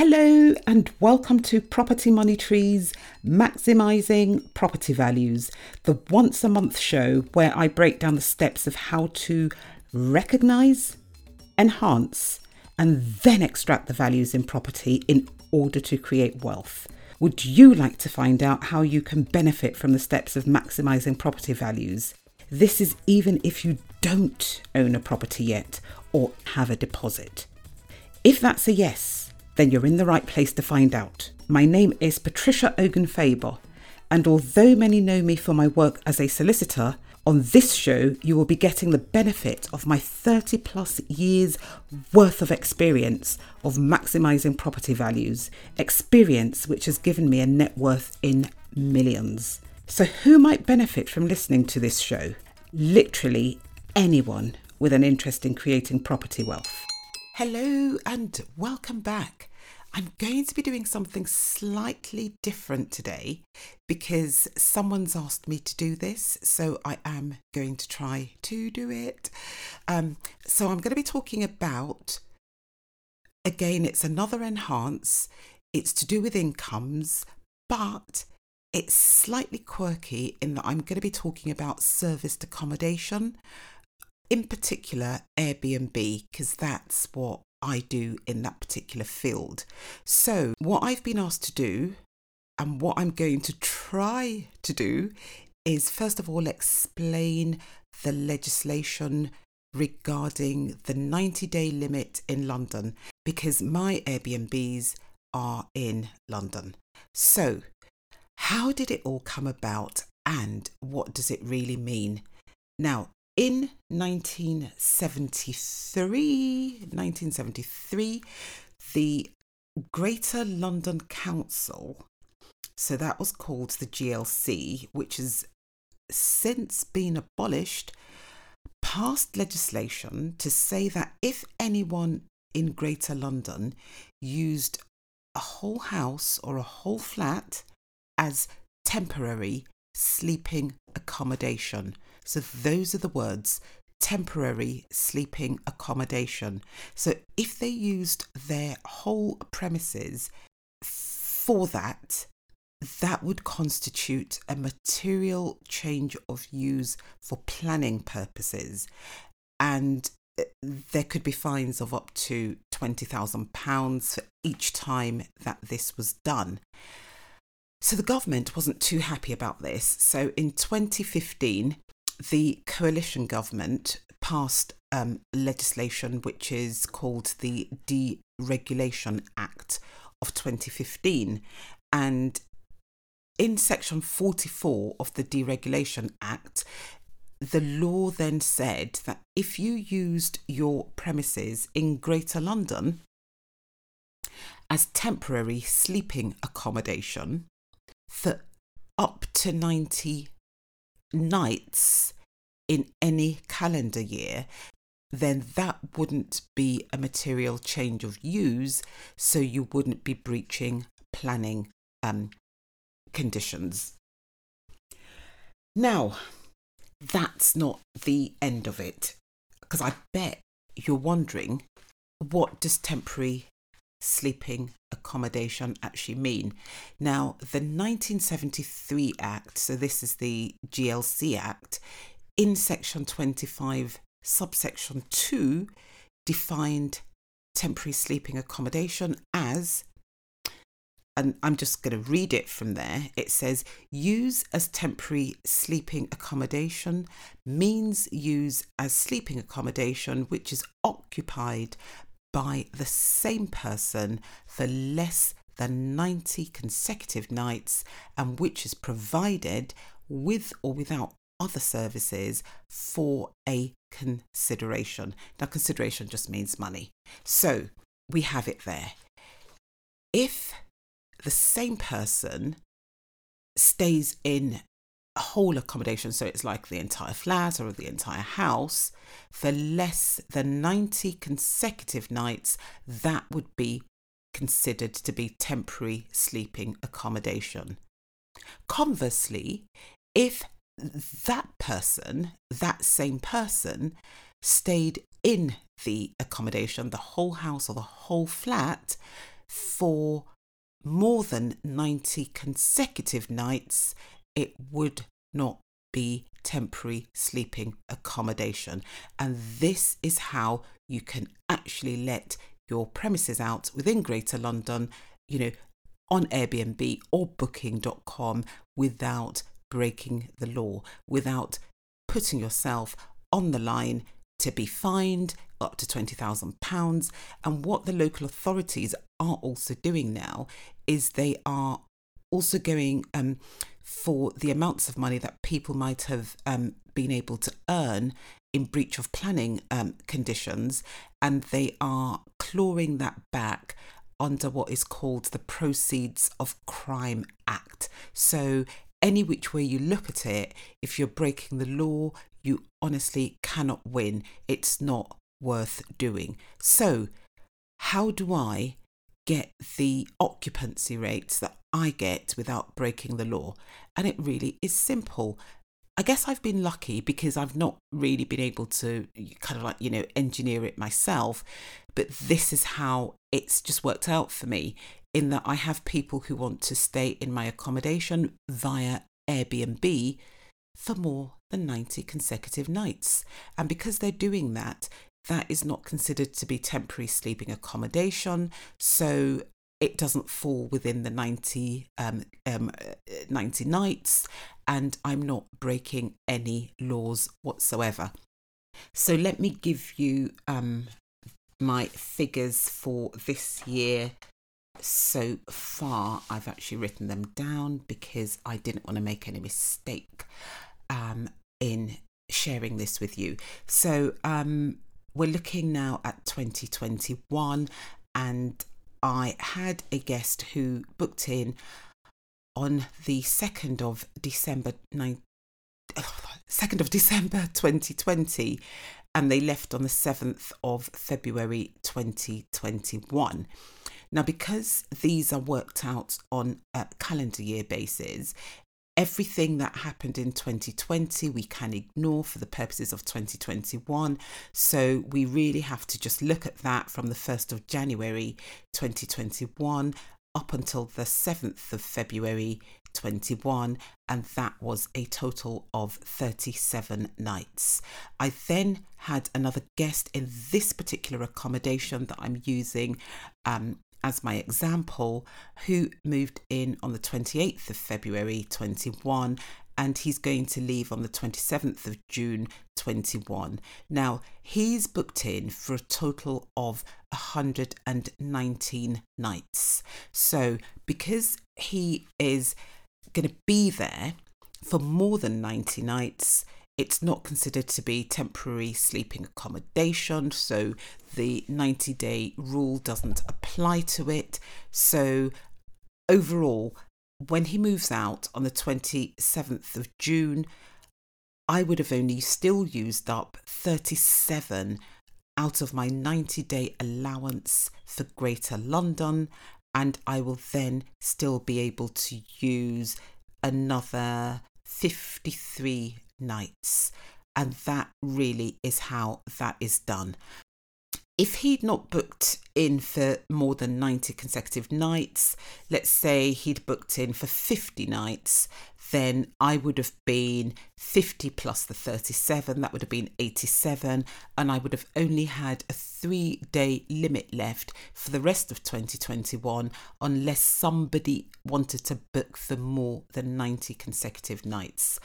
Hello and welcome to Property Money Trees Maximizing Property Values, the once a month show where I break down the steps of how to recognize, enhance, and then extract the values in property in order to create wealth. Would you like to find out how you can benefit from the steps of maximizing property values? This is even if you don't own a property yet or have a deposit. If that's a yes, then you're in the right place to find out. My name is Patricia Ogan Faber, and although many know me for my work as a solicitor, on this show you will be getting the benefit of my 30 plus years worth of experience of maximizing property values, experience which has given me a net worth in millions. So, who might benefit from listening to this show? Literally anyone with an interest in creating property wealth. Hello and welcome back. I'm going to be doing something slightly different today because someone's asked me to do this, so I am going to try to do it. Um, so I'm going to be talking about, again, it's another enhance, it's to do with incomes, but it's slightly quirky in that I'm going to be talking about serviced accommodation in particular Airbnb, because that's what I do in that particular field. So, what I've been asked to do and what I'm going to try to do is first of all explain the legislation regarding the 90 day limit in London because my Airbnbs are in London. So, how did it all come about and what does it really mean? Now, in 1973, 1973, the Greater London Council, so that was called the GLC, which has since been abolished, passed legislation to say that if anyone in Greater London used a whole house or a whole flat as temporary sleeping accommodation, so those are the words temporary sleeping accommodation. So if they used their whole premises for that, that would constitute a material change of use for planning purposes. And uh, there could be fines of up to £20,000 for each time that this was done. So the government wasn't too happy about this. So in 2015, the coalition government passed um, legislation which is called the Deregulation Act of 2015. And in section 44 of the Deregulation Act, the law then said that if you used your premises in Greater London as temporary sleeping accommodation for up to 90 nights in any calendar year, then that wouldn't be a material change of use, so you wouldn't be breaching planning um, conditions. Now, that's not the end of it, because I bet you're wondering what does temporary sleeping accommodation actually mean? Now, the 1973 Act, so this is the GLC Act, in section 25, subsection 2, defined temporary sleeping accommodation as and I'm just going to read it from there. It says, use as temporary sleeping accommodation means use as sleeping accommodation which is occupied by the same person for less than 90 consecutive nights and which is provided with or without other services for a consideration. Now, consideration just means money. So we have it there. If the same person stays in whole accommodation, so it's like the entire flat or the entire house, for less than 90 consecutive nights, that would be considered to be temporary sleeping accommodation. Conversely, if that person, that same person, stayed in the accommodation, the whole house or the whole flat, for more than 90 consecutive nights, it would not be temporary sleeping accommodation. And this is how you can actually let your premises out within Greater London, you know, on Airbnb or booking.com without breaking the law, without putting yourself on the line to be fined up to £20,000. And what the local authorities are also doing now is they are also going um, for the amounts of money that people might have um, been able to earn in breach of planning um, conditions, and they are clawing that back under what is called the Proceeds of Crime Act. So, any which way you look at it, if you're breaking the law, you honestly cannot win. It's not worth doing. So, how do I get the occupancy rates that I get without breaking the law? And it really is simple. I guess I've been lucky because I've not really been able to kind of like, you know, engineer it myself. But this is how it's just worked out for me in that I have people who want to stay in my accommodation via Airbnb for more than 90 consecutive nights. And because they're doing that, that is not considered to be temporary sleeping accommodation. So it doesn't fall within the 90, um, um, 90 nights, and I'm not breaking any laws whatsoever. So let me give you um, my figures for this year so far. I've actually written them down because I didn't want to make any mistake um, in sharing this with you. So um, we're looking now at 2021, and I had a guest who booked in on the 2nd of December 9, 2nd of December 2020 and they left on the 7th of February 2021. Now, because these are worked out on a calendar year basis, everything that happened in 2020 we can ignore for the purposes of 2021 so we really have to just look at that from the 1st of January 2021 up until the 7th of February 21 and that was a total of 37 nights. I then had another guest in this particular accommodation that I'm using um, as my example, who moved in on the 28th of February 21 and he's going to leave on the 27th of June 21. Now, he's booked in for a total of 119 nights. So, because he is going to be there for more than 90 nights, it's not considered to be temporary sleeping accommodation, so the 90 day rule doesn't apply to it. So, overall, when he moves out on the 27th of June, I would have only still used up 37 out of my 90 day allowance for Greater London, and I will then still be able to use another 53 nights. And that really is how that is done. If he'd not booked in for more than 90 consecutive nights, let's say he'd booked in for 50 nights, then I would have been 50 plus the 37, that would have been 87, and I would have only had a three day limit left for the rest of 2021 unless somebody wanted to book for more than 90 consecutive nights.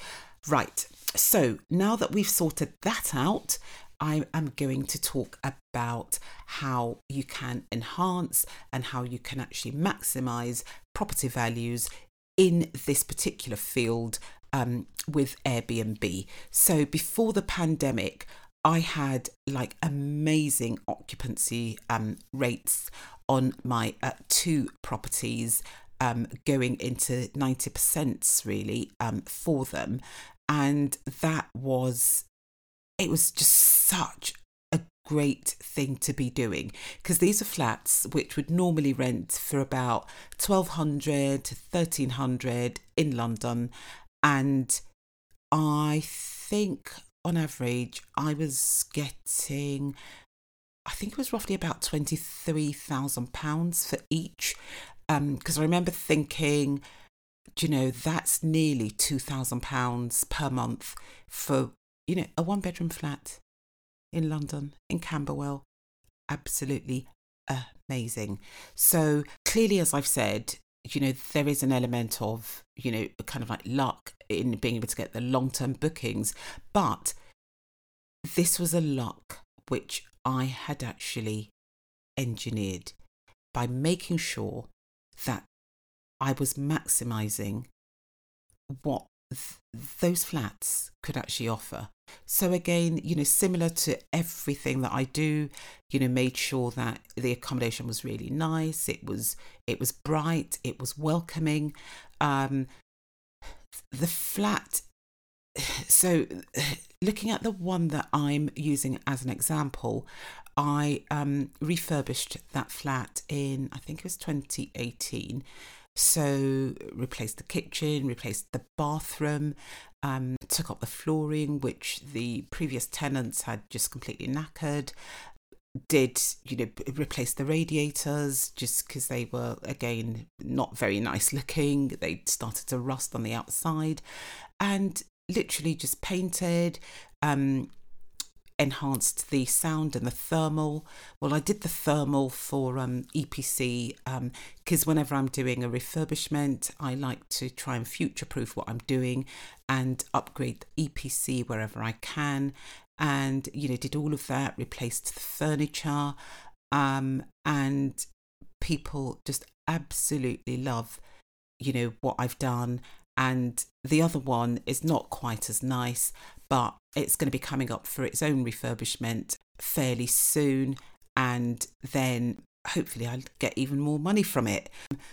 Right, so now that we've sorted that out, I am going to talk about how you can enhance and how you can actually maximize property values in this particular field um, with Airbnb. So before the pandemic, I had like amazing occupancy um, rates on my uh, two properties. Um, going into 90% really um, for them and that was it was just such a great thing to be doing because these are flats which would normally rent for about 1200 to 1300 in London and I think on average I was getting I think it was roughly about £23,000 for each. Because um, I remember thinking, you know, that's nearly £2,000 per month for, you know, a one bedroom flat in London, in Camberwell. Absolutely amazing. So clearly, as I've said, you know, there is an element of, you know, kind of like luck in being able to get the long term bookings. But this was a luck which I had actually engineered by making sure that I was maximizing what th- those flats could actually offer. So again, you know, similar to everything that I do, you know, made sure that the accommodation was really nice. It was it was bright. It was welcoming. Um, the flat. So, looking at the one that I'm using as an example, I um, refurbished that flat in I think it was 2018 so replaced the kitchen, replaced the bathroom, um, took up the flooring, which the previous tenants had just completely knackered. Did you know replace the radiators just because they were again not very nice looking? They started to rust on the outside, and literally just painted. Um, enhanced the sound and the thermal. Well, I did the thermal for um, EPC because um, whenever I'm doing a refurbishment, I like to try and future proof what I'm doing and upgrade the EPC wherever I can. And, you know, did all of that, replaced the furniture, um, and people just absolutely love, you know, what I've done. And the other one is not quite as nice, but it's going to be coming up for its own refurbishment fairly soon. And then hopefully I'll get even more money from it.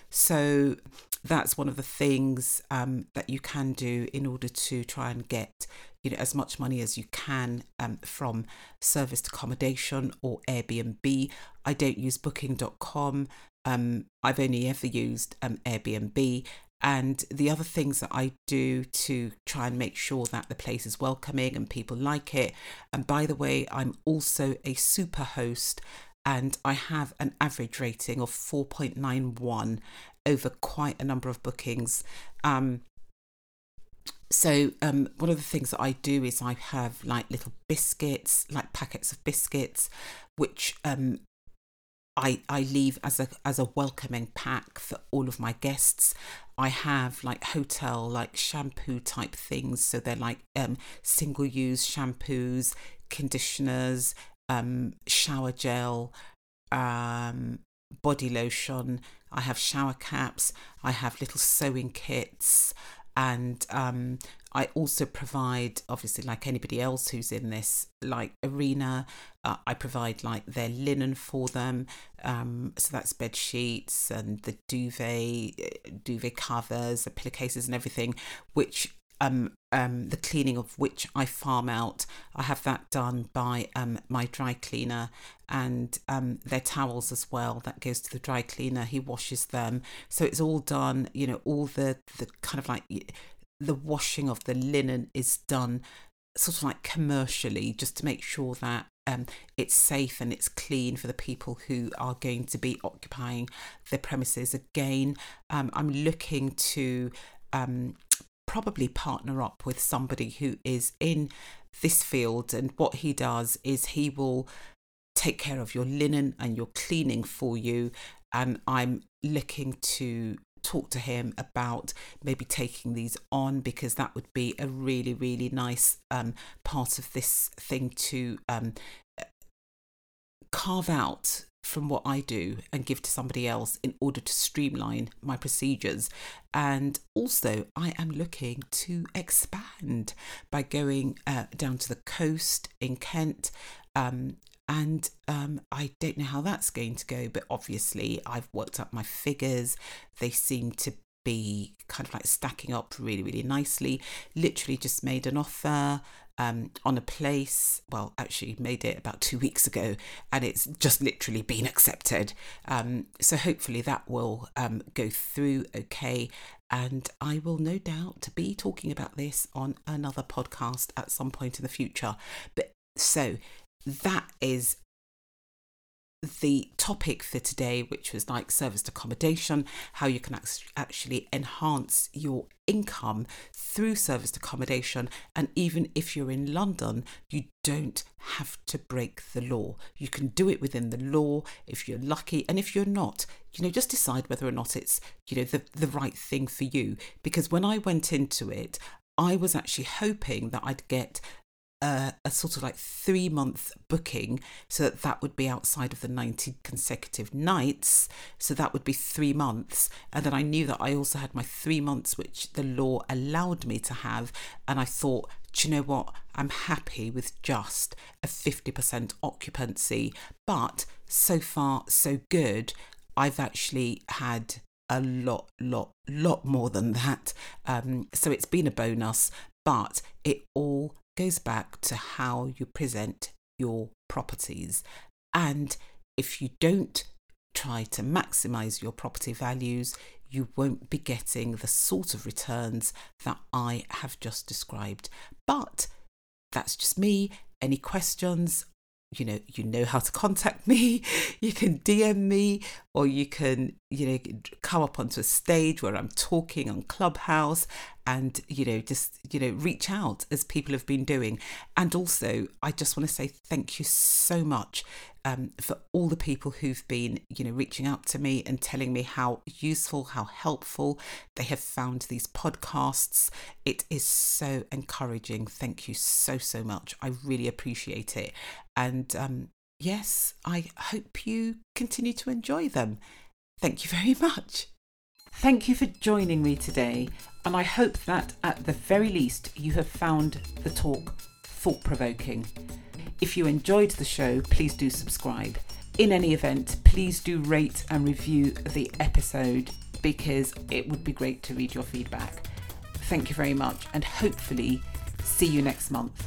So that's one of the things um, that you can do in order to try and get you know as much money as you can um, from serviced accommodation or Airbnb. I don't use Booking.com. Um, I've only ever used um, Airbnb, and the other things that I do to try and make sure that the place is welcoming and people like it. And by the way, I'm also a super host and I have an average rating of 4.91 over quite a number of bookings. Um, so um, one of the things that I do is I have like little biscuits, like packets of biscuits, which um, I, I leave as a as a welcoming pack for all of my guests. I have like hotel like shampoo type things, so they're like um, single use shampoos, conditioners, um, shower gel, um, body lotion. I have shower caps. I have little sewing kits and um, I also provide, obviously, like anybody else who's in this like arena, uh, I provide like their linen for them. Um, so that's bed sheets and the duvet, uh, duvet covers, the pillowcases, and everything, which um, um, the cleaning of which I farm out. I have that done by um, my dry cleaner and um, their towels as well. That goes to the dry cleaner. He washes them. So it's all done, you know, all the, the kind of like the washing of the linen is done sort of like commercially just to make sure that um, it's safe and it's clean for the people who are going to be occupying the premises. Again, um, I'm looking to um, probably partner up with somebody who is in this field. And what he does is he will take care of your linen and your cleaning for you. And I'm looking to talk to him about maybe taking these on because that would be a really really nice um, part of this thing to um, carve out from what I do and give to somebody else in order to streamline my procedures. And also, I am looking to expand by going uh, down to the coast in Kent. Um, and um, I don't know how that's going to go, but obviously, I've worked up my figures. They seem to be kind of like stacking up really, really nicely. Literally just made an offer um, on a place. Well, actually, made it about two weeks ago, and it's just literally been accepted. Um, so hopefully that will um, go through okay. And I will no doubt be talking about this on another podcast at some point in the future. But so that is the topic for today, which was like serviced accommodation, how you can actually enhance your income through serviced accommodation. And even if you're in London, you don't have to break the law. You can do it within the law if you're lucky. And if you're not, you know, just decide whether or not it's, you know, the, the right thing for you. Because when I went into it, I was actually hoping that I'd get a, a, sort of like three month booking so that that would be outside of the 90 consecutive nights. So that would be three months. And then i knew that i also had my three months which the law allowed me to have. And i thought do you know what? I'm happy with just a 50% occupancy. But so far so good. I've actually had a lot lot lot more than that. Um, so it's been a bonus but it all goes back to how you present your properties. And if you don't try to maximize your property values, you won't be getting the sort of returns that I have just described. But that's just me. Any questions? You know, you know how to contact me. You can DM me, or you can, you know, come up onto a stage where I'm talking on Clubhouse and you know just you know reach out as people have been doing. And also i just want to say thank you so much um, for all the people who've been you know reaching out to me and telling me how useful how helpful they have found these podcasts. It is so encouraging. Thank you so so much. I really appreciate it. And um, yes i hope you continue to enjoy them. Thank you very much. Thank you for joining me today, and I hope that at the very least you have found the talk thought provoking. If you enjoyed the show, please do subscribe. In any event, please do rate and review the episode because it would be great to read your feedback. Thank you very much, and hopefully, see you next month.